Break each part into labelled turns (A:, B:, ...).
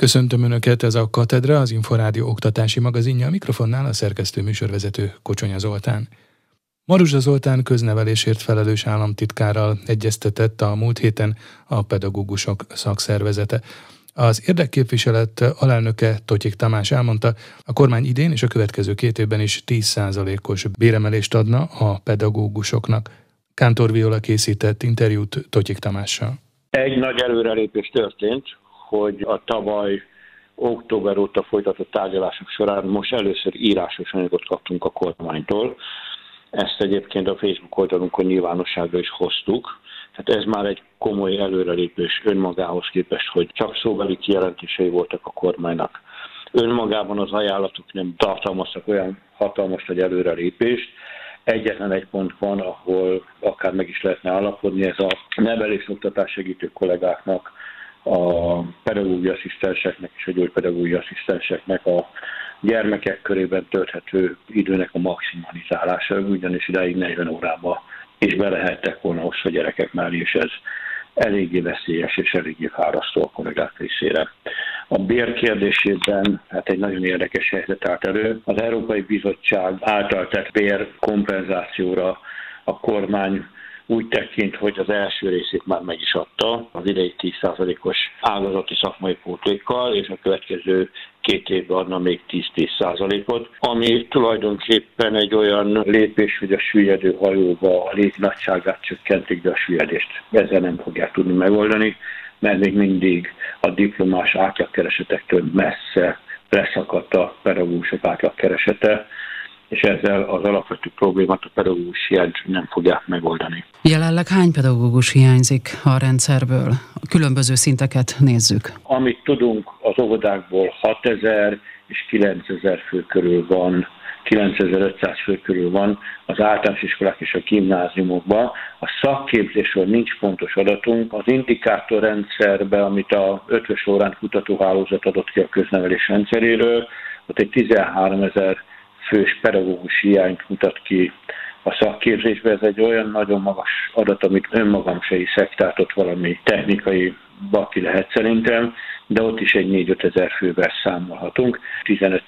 A: Köszöntöm Önöket, ez a Katedra, az Inforádió oktatási magazinja, a mikrofonnál a szerkesztő műsorvezető Kocsonya Zoltán. Maruzsa Zoltán köznevelésért felelős államtitkárral egyeztetett a múlt héten a pedagógusok szakszervezete. Az érdekképviselet alelnöke Totyik Tamás elmondta, a kormány idén és a következő két évben is 10%-os béremelést adna a pedagógusoknak. Kántor Viola készített interjút Totyik Tamással.
B: Egy nagy előrelépés történt, hogy a tavaly október óta folytatott tárgyalások során most először írásos anyagot kaptunk a kormánytól. Ezt egyébként a Facebook oldalunkon nyilvánosságra is hoztuk. Tehát ez már egy komoly előrelépés önmagához képest, hogy csak szóbeli kijelentései voltak a kormánynak. Önmagában az ajánlatok nem tartalmaztak olyan hatalmas nagy előrelépést, egyetlen egy pont van, ahol akár meg is lehetne állapodni, ez a nevelés oktatás segítő kollégáknak a pedagógiai asszisztenseknek és a gyógypedagógiai asszisztenseknek a gyermekek körében tölthető időnek a maximalizálása, ugyanis idáig 40 órába is belehettek volna a gyerekek mellé, és ez eléggé veszélyes és eléggé fárasztó a kollégák részére. A bér kérdésében hát egy nagyon érdekes helyzet állt elő. Az Európai Bizottság által tett bér kompenzációra a kormány úgy tekint, hogy az első részét már meg is adta, az idei 10%-os ágazati szakmai pótlékkal, és a következő két évben adna még 10-10%-ot, ami tulajdonképpen egy olyan lépés, hogy a süllyedő hajóba a létnagyságát csökkentik, de a süllyedést ezzel nem fogják tudni megoldani, mert még mindig a diplomás átlagkeresetektől messze leszakadt a pedagógusok átlagkeresete, és ezzel az alapvető problémát a pedagógus hiányt nem fogják megoldani.
C: Jelenleg hány pedagógus hiányzik a rendszerből? A különböző szinteket nézzük.
B: Amit tudunk, az óvodákból 6000 és 9000 fő körül van 9500 fő körül van az általános iskolák és a gimnáziumokban. A szakképzésről nincs pontos adatunk. Az indikátorrendszerbe, amit a 5 órán kutatóhálózat adott ki a köznevelés rendszeréről, ott egy 13 ezer fős pedagógus hiányt mutat ki a szakképzésbe. Ez egy olyan nagyon magas adat, amit önmagam se hiszek, tehát ott valami technikai baki lehet szerintem, de ott is egy 4-5 ezer fővel számolhatunk. 15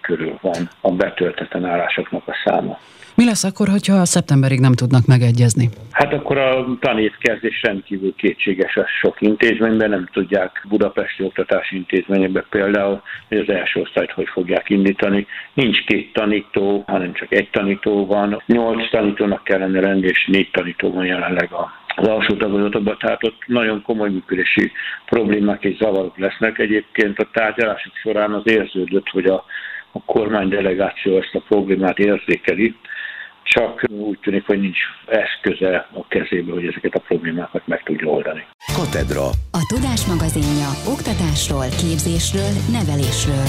B: körül van a betöltetlen állásoknak a száma.
C: Mi lesz akkor, hogyha a szeptemberig nem tudnak megegyezni?
B: Hát akkor a tanévkezdés rendkívül kétséges a sok intézményben, nem tudják Budapesti Oktatási Intézményekben például, hogy az első osztályt hogy fogják indítani. Nincs két tanító, hanem csak egy tanító van. Nyolc tanítónak kellene lenni, és négy tanító van jelenleg a az alsó tagozatokban, tehát ott nagyon komoly működési problémák és zavarok lesznek. Egyébként a tárgyalások során az érződött, hogy a, a kormány delegáció ezt a problémát érzékeli, csak úgy tűnik, hogy nincs eszköze a kezébe, hogy ezeket a problémákat meg tudja oldani.
D: Katedra.
E: A Tudás magazinja oktatásról, képzésről, nevelésről.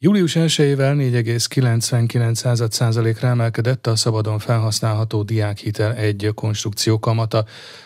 A: Július 1-ével 4,99%-ra emelkedett a szabadon felhasználható diákhitel egy konstrukció kamata,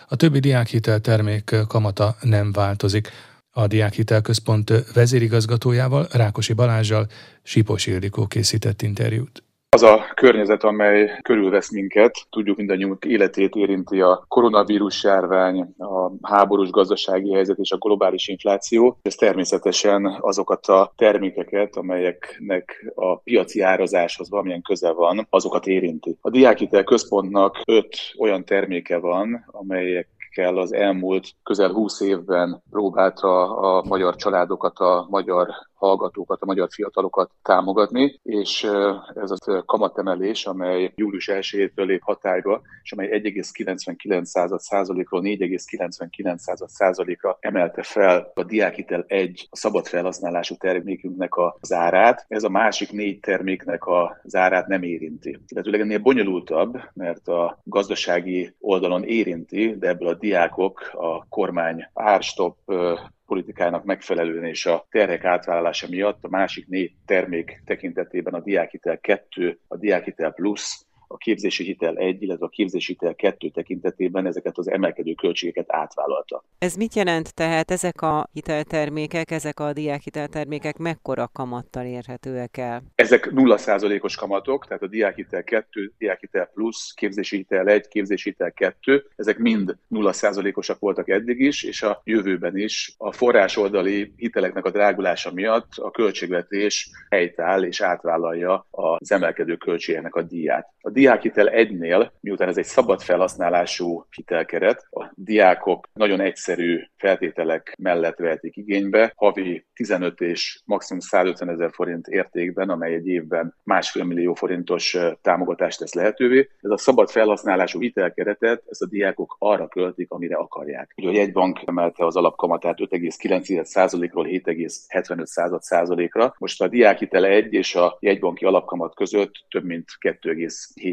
A: a többi diákhitel termék kamata nem változik. A Diákhitel Központ vezérigazgatójával, Rákosi Balázsjal Sipos Ildikó készített interjút.
F: Az a környezet, amely körülvesz minket, tudjuk mindannyiunk életét érinti a koronavírus járvány, a háborús gazdasági helyzet és a globális infláció. Ez természetesen azokat a termékeket, amelyeknek a piaci árazáshoz valamilyen köze van, azokat érinti. A Diákitel Központnak öt olyan terméke van, amelyek kell az elmúlt közel 20 évben próbálta a magyar családokat, a magyar hallgatókat, a magyar fiatalokat támogatni, és ez a kamatemelés, amely július 1-től lép hatályba, és amely 1,99%-ról 4,99%-ra emelte fel a Diákitel 1 a szabad felhasználású termékünknek a zárát. Ez a másik négy terméknek a zárát nem érinti. Illetőleg ennél bonyolultabb, mert a gazdasági oldalon érinti, de ebből a diákok a kormány árstop politikának megfelelően és a terhek átvállalása miatt a másik négy termék tekintetében a Diákitel 2, a Diákitel Plus, a képzési hitel 1, illetve a képzési hitel 2 tekintetében ezeket az emelkedő költségeket átvállalta.
D: Ez mit jelent tehát ezek a hiteltermékek, ezek a diákhiteltermékek mekkora kamattal érhetőek el?
F: Ezek 0%-os kamatok, tehát a diákhitel 2, diákhitel plusz, képzési hitel 1, képzési hitel 2, ezek mind 0%-osak voltak eddig is, és a jövőben is a forrás oldali hiteleknek a drágulása miatt a költségvetés helytáll és átvállalja az emelkedő költségeknek a díját. A diákhitel egynél, miután ez egy szabad felhasználású hitelkeret, a diákok nagyon egyszerű feltételek mellett vehetik igénybe, havi 15 és maximum 150 ezer forint értékben, amely egy évben másfél millió forintos támogatást tesz lehetővé. Ez a szabad felhasználású hitelkeretet, ezt a diákok arra költik, amire akarják. Ugye a jegybank emelte az alapkamatát 5,9%-ról 7,75%-ra. Most a diákhitel 1 és a jegybanki alapkamat között több mint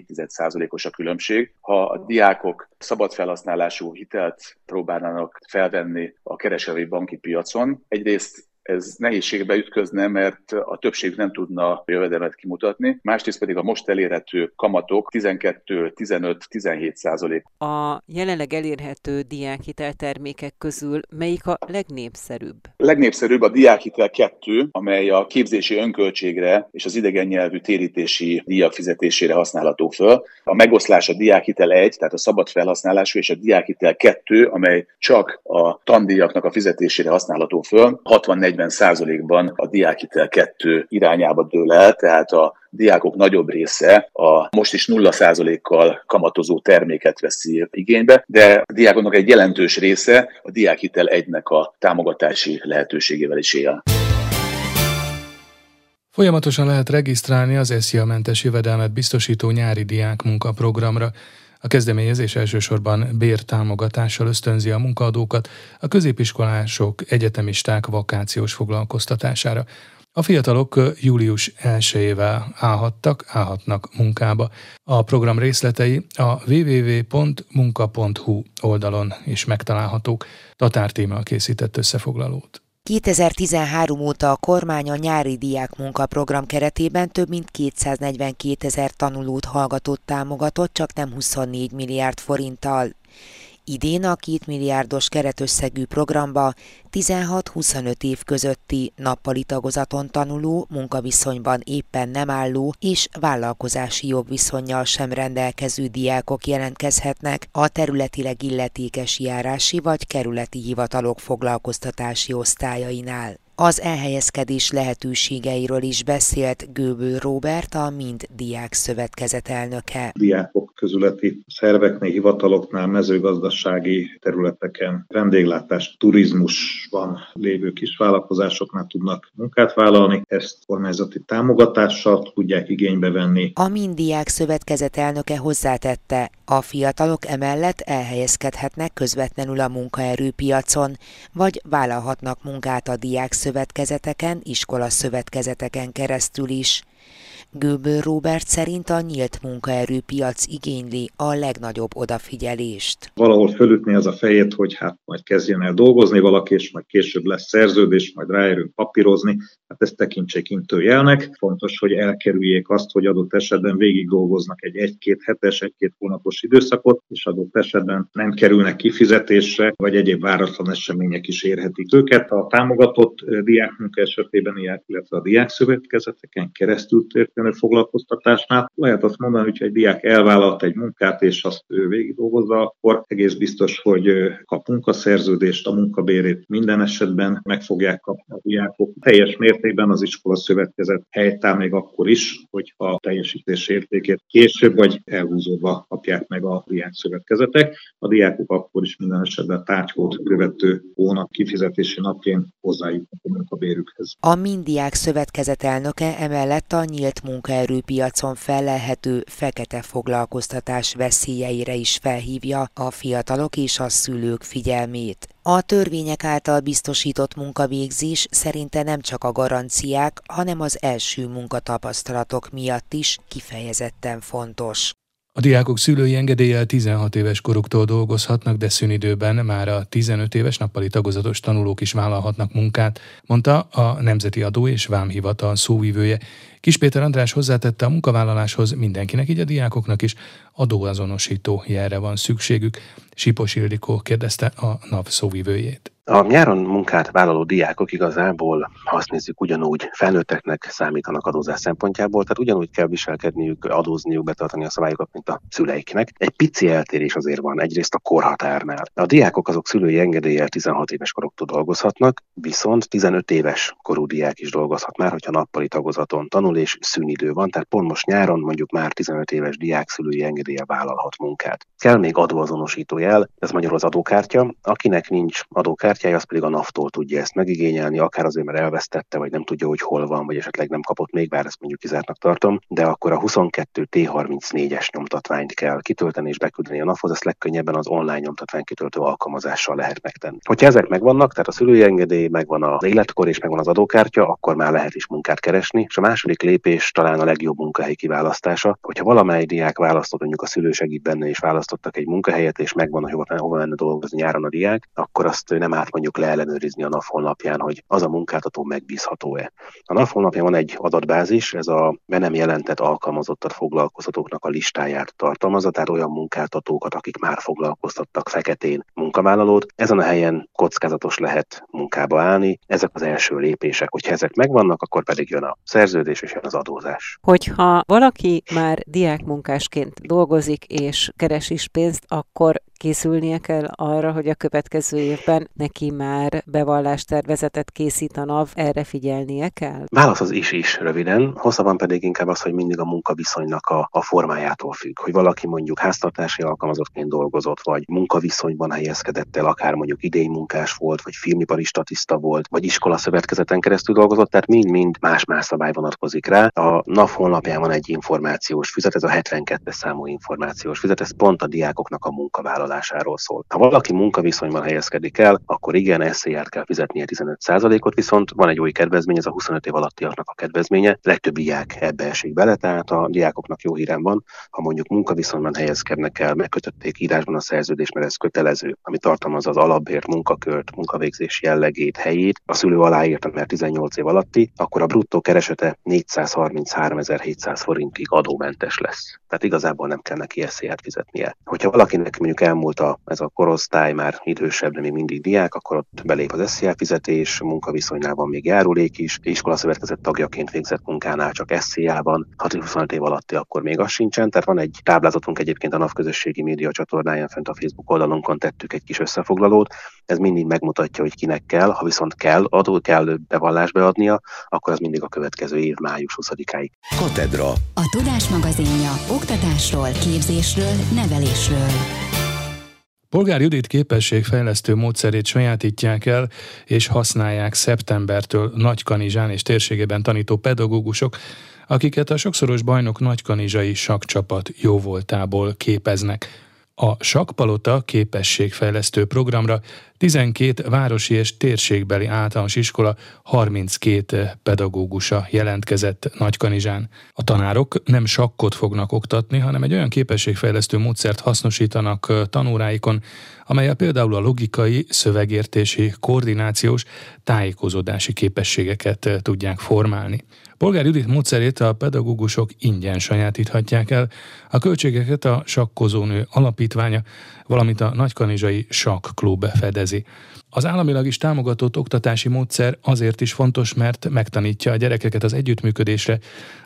F: 2,7%-os a különbség. Ha a diákok szabad felhasználású hitelt próbálnának felvenni a kereskedelmi banki piacon, egyrészt ez nehézségbe ütközne, mert a többség nem tudna jövedelmet kimutatni, másrészt pedig a most elérhető kamatok 12-15-17 százalék.
D: A jelenleg elérhető diákhitel termékek közül melyik a legnépszerűbb?
F: Legnépszerűbb a diákhitel 2, amely a képzési önköltségre és az idegen nyelvű térítési díjak fizetésére használható föl. A megoszlás a diákhitel 1, tehát a szabad felhasználású, és a diákhitel 2, amely csak a tandíjaknak a fizetésére használható föl. 60 40 százalékban a diákhitel kettő irányába dől el, tehát a diákok nagyobb része a most is 0 százalékkal kamatozó terméket veszi igénybe, de a diákoknak egy jelentős része a diákhitel egynek a támogatási lehetőségével is él.
A: Folyamatosan lehet regisztrálni az SZIA mentes jövedelmet biztosító nyári diák munkaprogramra. A kezdeményezés elsősorban bértámogatással ösztönzi a munkaadókat a középiskolások, egyetemisták vakációs foglalkoztatására. A fiatalok július 1-ével állhattak, állhatnak munkába. A program részletei a www.munka.hu oldalon is megtalálhatók. Tatár téma készített összefoglalót.
G: 2013 óta a kormány a nyári diák munkaprogram keretében több mint 242 ezer tanulót hallgatott támogatott, csak nem 24 milliárd forinttal. Idén a két milliárdos keretösszegű programba 16-25 év közötti nappali tagozaton tanuló, munkaviszonyban éppen nem álló és vállalkozási jogviszonyjal sem rendelkező diákok jelentkezhetnek a területileg illetékes járási vagy kerületi hivatalok foglalkoztatási osztályainál. Az elhelyezkedés lehetőségeiről is beszélt Gőbő Róbert, a Mind Diák Szövetkezet elnöke.
H: Diákok közületi szerveknél, hivataloknál, mezőgazdasági területeken, vendéglátás, turizmusban lévő kisvállalkozásoknál tudnak munkát vállalni. Ezt kormányzati támogatással tudják igénybe venni.
G: A Mind Diák Szövetkezet elnöke hozzátette, a fiatalok emellett elhelyezkedhetnek közvetlenül a munkaerőpiacon, vagy vállalhatnak munkát a diák szövetkezeteken, iskola szövetkezeteken keresztül is. Göböl Robert szerint a nyílt munkaerőpiac igényli a legnagyobb odafigyelést.
H: Valahol fölütni az a fejét, hogy hát majd kezdjen el dolgozni valaki, és majd később lesz szerződés, majd ráérünk papírozni, hát ezt tekintsék intőjelnek. Fontos, hogy elkerüljék azt, hogy adott esetben végig dolgoznak egy egy-két hetes, egy-két hónapos időszakot, és adott esetben nem kerülnek kifizetésre, vagy egyéb váratlan események is érhetik őket. A támogatott diákmunka esetében, illetve a diákszövetkezeteken keresztül történő foglalkoztatásnál. Lehet azt mondani, hogy egy diák elvállalt egy munkát, és azt ő végig dolgozza, akkor egész biztos, hogy kap munkaszerződést, a munkabérét minden esetben meg fogják kapni a diákok. Teljes mértékben az iskola szövetkezet helytáll még akkor is, hogyha a teljesítés értékét később vagy elhúzódva kapják meg a diák szövetkezetek. A diákok akkor is minden esetben tárgykód követő hónap kifizetési napján hozzájutnak a munkabérükhez.
G: A Mindiák Szövetkezet elnöke emellett a nyílt munkaerőpiacon felelhető fekete foglalkoztatás veszélyeire is felhívja a fiatalok és a szülők figyelmét. A törvények által biztosított munkavégzés szerinte nem csak a garanciák, hanem az első munkatapasztalatok miatt is kifejezetten fontos.
A: A diákok szülői engedéllyel 16 éves koruktól dolgozhatnak, de szünidőben már a 15 éves nappali tagozatos tanulók is vállalhatnak munkát, mondta a Nemzeti Adó és Vámhivatal szóvivője. Kis Péter András hozzátette a munkavállaláshoz mindenkinek, így a diákoknak is adóazonosító jelre van szükségük. Sipos Ildikó kérdezte a NAV szóvivőjét.
I: A nyáron munkát vállaló diákok igazából, ha azt nézzük, ugyanúgy felnőtteknek számítanak adózás szempontjából, tehát ugyanúgy kell viselkedniük, adózniuk, betartani a szabályokat, mint a szüleiknek. Egy pici eltérés azért van, egyrészt a korhatárnál. A diákok azok szülői engedéllyel 16 éves koroktól dolgozhatnak, viszont 15 éves korú diák is dolgozhat már, hogyha nappali tagozaton tanul és szünidő van, tehát pont most nyáron mondjuk már 15 éves diák szülői engedéllyel vállalhat munkát. Kell még adóazonosító jel, ez magyarul az adókártya, akinek nincs adókártya, kártyája, az pedig a NAV-tól tudja ezt megigényelni, akár azért, mert elvesztette, vagy nem tudja, hogy hol van, vagy esetleg nem kapott még, bár ezt mondjuk kizártnak tartom, de akkor a 22 T34-es nyomtatványt kell kitölteni és beküldeni a NAV-hoz, ezt legkönnyebben az online nyomtatvány kitöltő alkalmazással lehet megtenni. Hogyha ezek megvannak, tehát a szülői engedély, megvan az életkor és megvan az adókártya, akkor már lehet is munkát keresni. És a második lépés talán a legjobb munkahely kiválasztása. Hogyha valamely diák választott, mondjuk a szülő segít benne, és választottak egy munkahelyet, és megvan, hogy hova, hova menne dolgozni nyáron a diák, akkor azt nem árt mondjuk leellenőrizni a NAV honlapján, hogy az a munkáltató megbízható-e. A NAV honlapján van egy adatbázis, ez a be nem jelentett alkalmazottat foglalkoztatóknak a listáját tartalmazza, tehát olyan munkáltatókat, akik már foglalkoztattak feketén munkavállalót. Ezen a helyen kockázatos lehet munkába állni. Ezek az első lépések. Hogyha ezek megvannak, akkor pedig jön a szerződés és jön az adózás.
D: Hogyha valaki már diákmunkásként dolgozik és keres is pénzt, akkor készülnie kell arra, hogy a következő évben neki már bevallástervezetet készít a NAV, erre figyelnie kell?
I: Válasz az is is röviden, hosszabban pedig inkább az, hogy mindig a munkaviszonynak a, a formájától függ, hogy valaki mondjuk háztartási alkalmazottként dolgozott, vagy munkaviszonyban helyezkedett el, akár mondjuk idei munkás volt, vagy filmipari statiszta volt, vagy iskola szövetkezeten keresztül dolgozott, tehát mind-mind más-más szabály vonatkozik rá. A NAV honlapján van egy információs füzet, ez a 72-es számú információs füzet, ez pont a diákoknak a munkavállalás vállalásáról szól. Ha valaki munkaviszonyban helyezkedik el, akkor igen, SZR-t kell fizetnie 15%-ot, viszont van egy új kedvezmény, ez a 25 év alattiaknak a kedvezménye. Legtöbb diák ebbe esik bele, tehát a diákoknak jó hírem van, ha mondjuk munkaviszonyban helyezkednek el, megkötötték írásban a szerződést, mert ez kötelező, ami tartalmazza az alapbért, munkakört, munkavégzés jellegét, helyét, a szülő aláírta, mert 18 év alatti, akkor a bruttó keresete 433.700 forintig adómentes lesz. Tehát igazából nem kell neki SZR-t fizetnie. Hogyha valakinek mondjuk el elmúlt a, ez a korosztály már idősebb, de még mindig diák, akkor ott belép az SZIA fizetés, munkaviszonynál van még járulék is, szövetkezet tagjaként végzett munkánál csak SZIA-ban, 6-25 év alatti akkor még az sincsen, tehát van egy táblázatunk egyébként a NAV közösségi média csatornáján, fent a Facebook oldalunkon tettük egy kis összefoglalót, ez mindig megmutatja, hogy kinek kell, ha viszont kell adó, kell bevallást beadnia, akkor az mindig a következő év május 20-áig.
E: Katedra. A Tudás magazinja oktatásról, képzésről, nevelésről.
A: Polgár Judit képességfejlesztő módszerét sajátítják el és használják szeptembertől Nagykanizsán és térségében tanító pedagógusok, akiket a sokszoros bajnok Nagykanizsai sakcsapat jóvoltából képeznek. A Sakpalota képességfejlesztő programra 12 városi és térségbeli általános iskola 32 pedagógusa jelentkezett Nagykanizsán. A tanárok nem sakkot fognak oktatni, hanem egy olyan képességfejlesztő módszert hasznosítanak tanóráikon, amelyel például a logikai, szövegértési, koordinációs, tájékozódási képességeket tudják formálni. Polgár Judit módszerét a pedagógusok ingyen sajátíthatják el, a költségeket a sakkozónő alapítványa, valamint a Nagykanizsai Sakklub fedezi. Az államilag is támogatott oktatási módszer azért is fontos, mert megtanítja a gyerekeket az együttműködésre,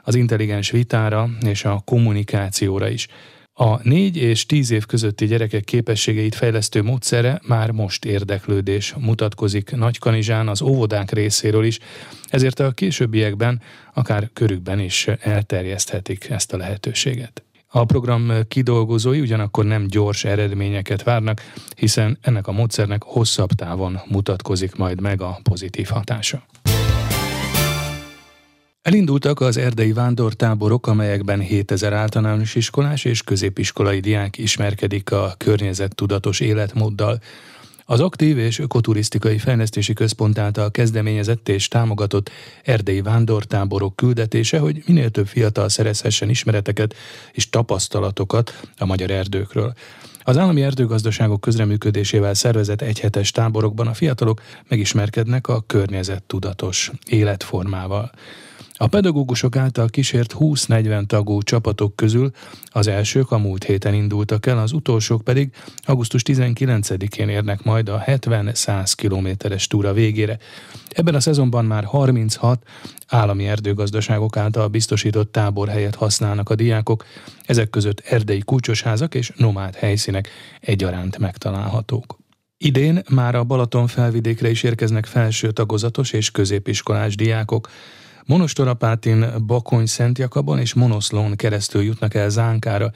A: az intelligens vitára és a kommunikációra is. A négy és tíz év közötti gyerekek képességeit fejlesztő módszere már most érdeklődés mutatkozik Nagykanizsán az óvodák részéről is, ezért a későbbiekben akár körükben is elterjeszthetik ezt a lehetőséget. A program kidolgozói ugyanakkor nem gyors eredményeket várnak, hiszen ennek a módszernek hosszabb távon mutatkozik majd meg a pozitív hatása. Elindultak az erdei vándortáborok, amelyekben 7000 általános iskolás és középiskolai diák ismerkedik a környezettudatos életmóddal. Az aktív és ökoturisztikai fejlesztési központ által kezdeményezett és támogatott erdei vándortáborok küldetése, hogy minél több fiatal szerezhessen ismereteket és tapasztalatokat a magyar erdőkről. Az állami erdőgazdaságok közreműködésével szervezett egyhetes táborokban a fiatalok megismerkednek a környezet tudatos életformával. A pedagógusok által kísért 20-40 tagú csapatok közül az elsők a múlt héten indultak el, az utolsók pedig augusztus 19-én érnek majd a 70-100 kilométeres túra végére. Ebben a szezonban már 36 állami erdőgazdaságok által biztosított táborhelyet használnak a diákok, ezek között erdei kulcsosházak és nomád helyszínek egyaránt megtalálhatók. Idén már a Balaton felvidékre is érkeznek felső tagozatos és középiskolás diákok. Monostorapátin, Bakony Szent Jakabon és Monoszlón keresztül jutnak el Zánkára.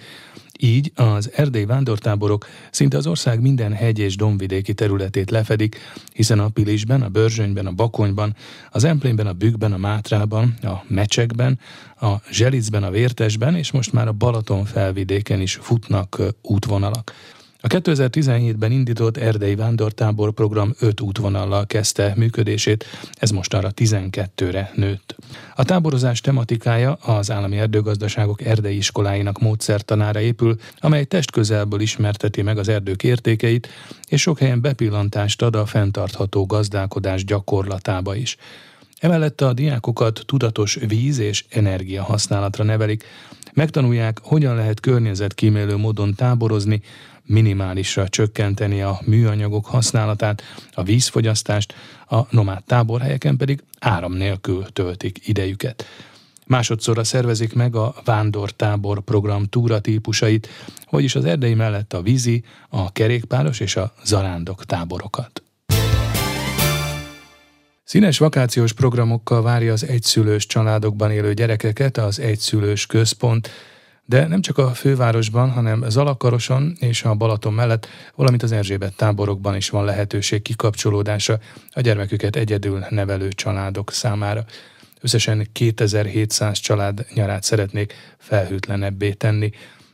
A: Így az erdei vándortáborok szinte az ország minden hegy és domvidéki területét lefedik, hiszen a Pilisben, a Börzsönyben, a Bakonyban, az Emplénben, a Bükkben, a Mátrában, a Mecsekben, a Zselicben, a Vértesben és most már a Balaton felvidéken is futnak útvonalak. A 2017-ben indított Erdei Vándortábor program 5 útvonallal kezdte működését, ez most arra 12-re nőtt. A táborozás tematikája az állami erdőgazdaságok erdei iskoláinak módszertanára épül, amely testközelből ismerteti meg az erdők értékeit, és sok helyen bepillantást ad a fenntartható gazdálkodás gyakorlatába is. Emellett a diákokat tudatos víz és energia használatra nevelik, megtanulják, hogyan lehet környezetkímélő módon táborozni, minimálisra csökkenteni a műanyagok használatát, a vízfogyasztást, a nomád táborhelyeken pedig áram nélkül töltik idejüket. Másodszorra szervezik meg a vándortábor program túra típusait, vagyis az erdei mellett a vízi, a kerékpáros és a zarándok táborokat. Színes vakációs programokkal várja az egyszülős családokban élő gyerekeket az egyszülős központ, de nem csak a fővárosban, hanem Zalakaroson és a Balaton mellett, valamint az Erzsébet táborokban is van lehetőség kikapcsolódásra a gyermeküket egyedül nevelő családok számára. Összesen 2700 család nyarát szeretnék felhőtlenebbé tenni.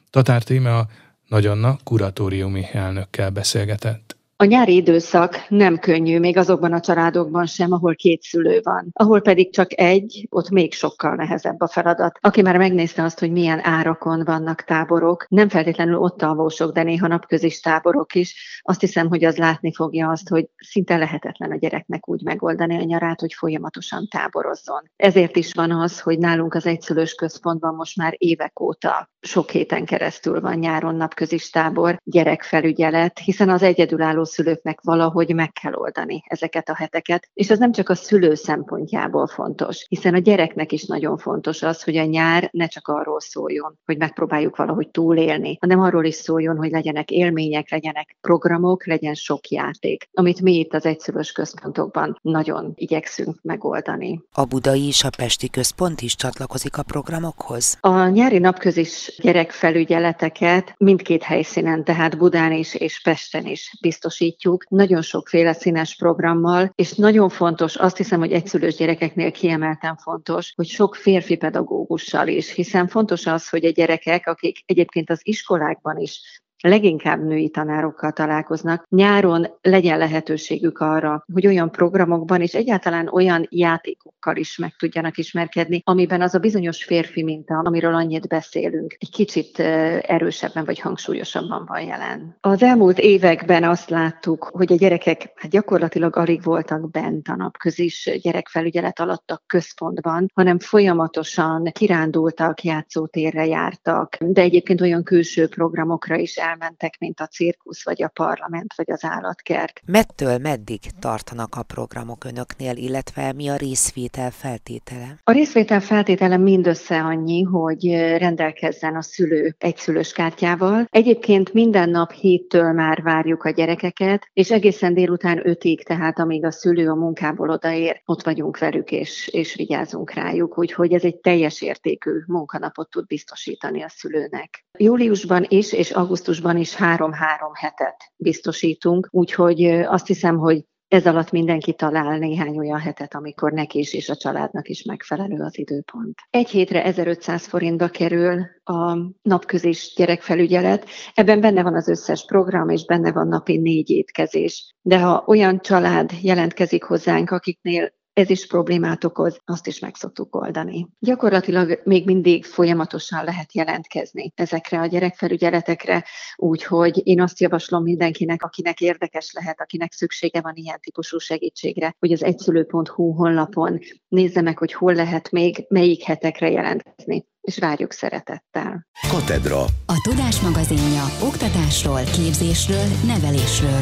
A: Tatár Tíme a Nagyanna kuratóriumi elnökkel beszélgetett.
J: A nyári időszak nem könnyű, még azokban a családokban sem, ahol két szülő van. Ahol pedig csak egy, ott még sokkal nehezebb a feladat. Aki már megnézte azt, hogy milyen árakon vannak táborok, nem feltétlenül ott alvósok, de néha napközis táborok is, azt hiszem, hogy az látni fogja azt, hogy szinte lehetetlen a gyereknek úgy megoldani a nyarát, hogy folyamatosan táborozzon. Ezért is van az, hogy nálunk az egyszülős központban most már évek óta sok héten keresztül van nyáron napközis tábor, gyerekfelügyelet, hiszen az egyedülálló szülőknek valahogy meg kell oldani ezeket a heteket. És ez nem csak a szülő szempontjából fontos, hiszen a gyereknek is nagyon fontos az, hogy a nyár ne csak arról szóljon, hogy megpróbáljuk valahogy túlélni, hanem arról is szóljon, hogy legyenek élmények, legyenek programok, legyen sok játék, amit mi itt az egyszülős központokban nagyon igyekszünk megoldani.
G: A budai és a pesti központ is csatlakozik a programokhoz?
J: A nyári napközis gyerekfelügyeleteket mindkét helyszínen, tehát Budán is és Pesten is biztosít biztosítjuk nagyon sokféle színes programmal, és nagyon fontos, azt hiszem, hogy egyszülős gyerekeknél kiemelten fontos, hogy sok férfi pedagógussal is, hiszen fontos az, hogy a gyerekek, akik egyébként az iskolákban is leginkább női tanárokkal találkoznak, nyáron legyen lehetőségük arra, hogy olyan programokban és egyáltalán olyan játékokkal is meg tudjanak ismerkedni, amiben az a bizonyos férfi minta, amiről annyit beszélünk, egy kicsit erősebben vagy hangsúlyosabban van jelen. Az elmúlt években azt láttuk, hogy a gyerekek hát gyakorlatilag alig voltak bent a napközis gyerekfelügyelet alatt a központban, hanem folyamatosan kirándultak, játszótérre jártak, de egyébként olyan külső programokra is el elmentek, mint a cirkusz, vagy a parlament, vagy az állatkert.
G: Mettől meddig tartanak a programok önöknél, illetve mi a részvétel feltétele?
J: A részvétel feltétele mindössze annyi, hogy rendelkezzen a szülő egy szülős kártyával. Egyébként minden nap héttől már várjuk a gyerekeket, és egészen délután ötig, tehát amíg a szülő a munkából odaér, ott vagyunk velük, és, és vigyázunk rájuk. Úgyhogy ez egy teljes értékű munkanapot tud biztosítani a szülőnek. Júliusban is és augusztusban is három-három hetet biztosítunk, úgyhogy azt hiszem, hogy ez alatt mindenki talál néhány olyan hetet, amikor neki is és a családnak is megfelelő az időpont. Egy hétre 1500 forintba kerül a napközis gyerekfelügyelet. Ebben benne van az összes program, és benne van napi négy étkezés. De ha olyan család jelentkezik hozzánk, akiknél ez is problémát okoz, azt is meg szoktuk oldani. Gyakorlatilag még mindig folyamatosan lehet jelentkezni ezekre a gyerekfelügyeletekre, úgyhogy én azt javaslom mindenkinek, akinek érdekes lehet, akinek szüksége van ilyen típusú segítségre, hogy az egyszülő.hu honlapon nézze meg, hogy hol lehet még melyik hetekre jelentkezni és várjuk szeretettel.
E: Katedra. A Tudás magazinja oktatásról, képzésről, nevelésről.